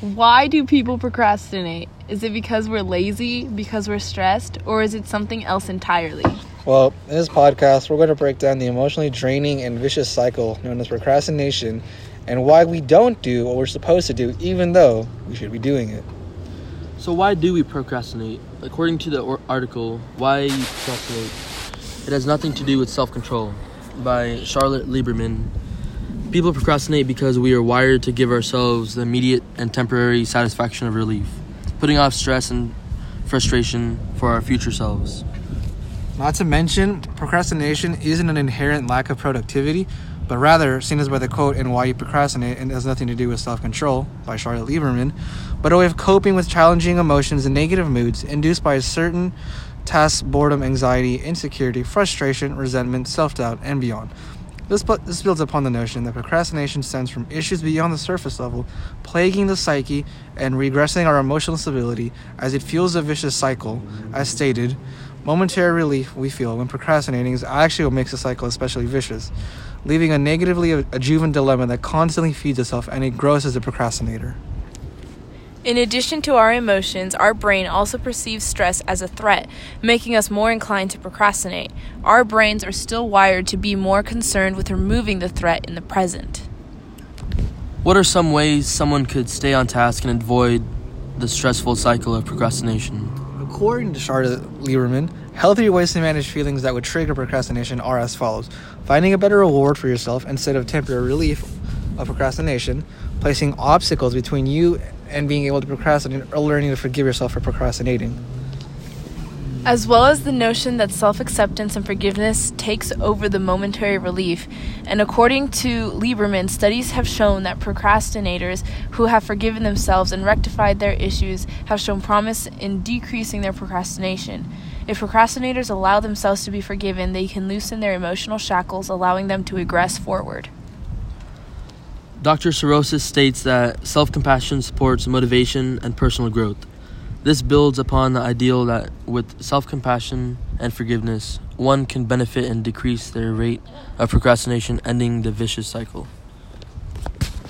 Why do people procrastinate? Is it because we're lazy, because we're stressed, or is it something else entirely? Well, in this podcast, we're going to break down the emotionally draining and vicious cycle known as procrastination and why we don't do what we're supposed to do, even though we should be doing it. So, why do we procrastinate? According to the or- article, Why You Procrastinate, it has nothing to do with self control by Charlotte Lieberman. People procrastinate because we are wired to give ourselves the immediate and temporary satisfaction of relief, putting off stress and frustration for our future selves. Not to mention, procrastination isn't an inherent lack of productivity, but rather, seen as by the quote and why you procrastinate and has nothing to do with self control by Charlotte Lieberman, but a way of coping with challenging emotions and negative moods induced by a certain tasks boredom, anxiety, insecurity, frustration, resentment, self doubt, and beyond. This, this builds upon the notion that procrastination stems from issues beyond the surface level, plaguing the psyche and regressing our emotional stability as it fuels a vicious cycle. As stated, momentary relief we feel when procrastinating is actually what makes the cycle especially vicious, leaving a negatively adjuvant dilemma that constantly feeds itself and it grows as a procrastinator. In addition to our emotions, our brain also perceives stress as a threat, making us more inclined to procrastinate. Our brains are still wired to be more concerned with removing the threat in the present. What are some ways someone could stay on task and avoid the stressful cycle of procrastination? According to Charlotte Lieberman, healthier ways to manage feelings that would trigger procrastination are as follows finding a better reward for yourself instead of temporary relief of procrastination, placing obstacles between you and being able to procrastinate or learning to forgive yourself for procrastinating. As well as the notion that self acceptance and forgiveness takes over the momentary relief. And according to Lieberman, studies have shown that procrastinators who have forgiven themselves and rectified their issues have shown promise in decreasing their procrastination. If procrastinators allow themselves to be forgiven, they can loosen their emotional shackles, allowing them to egress forward. Dr. Sorosis states that self compassion supports motivation and personal growth. This builds upon the ideal that with self compassion and forgiveness, one can benefit and decrease their rate of procrastination, ending the vicious cycle.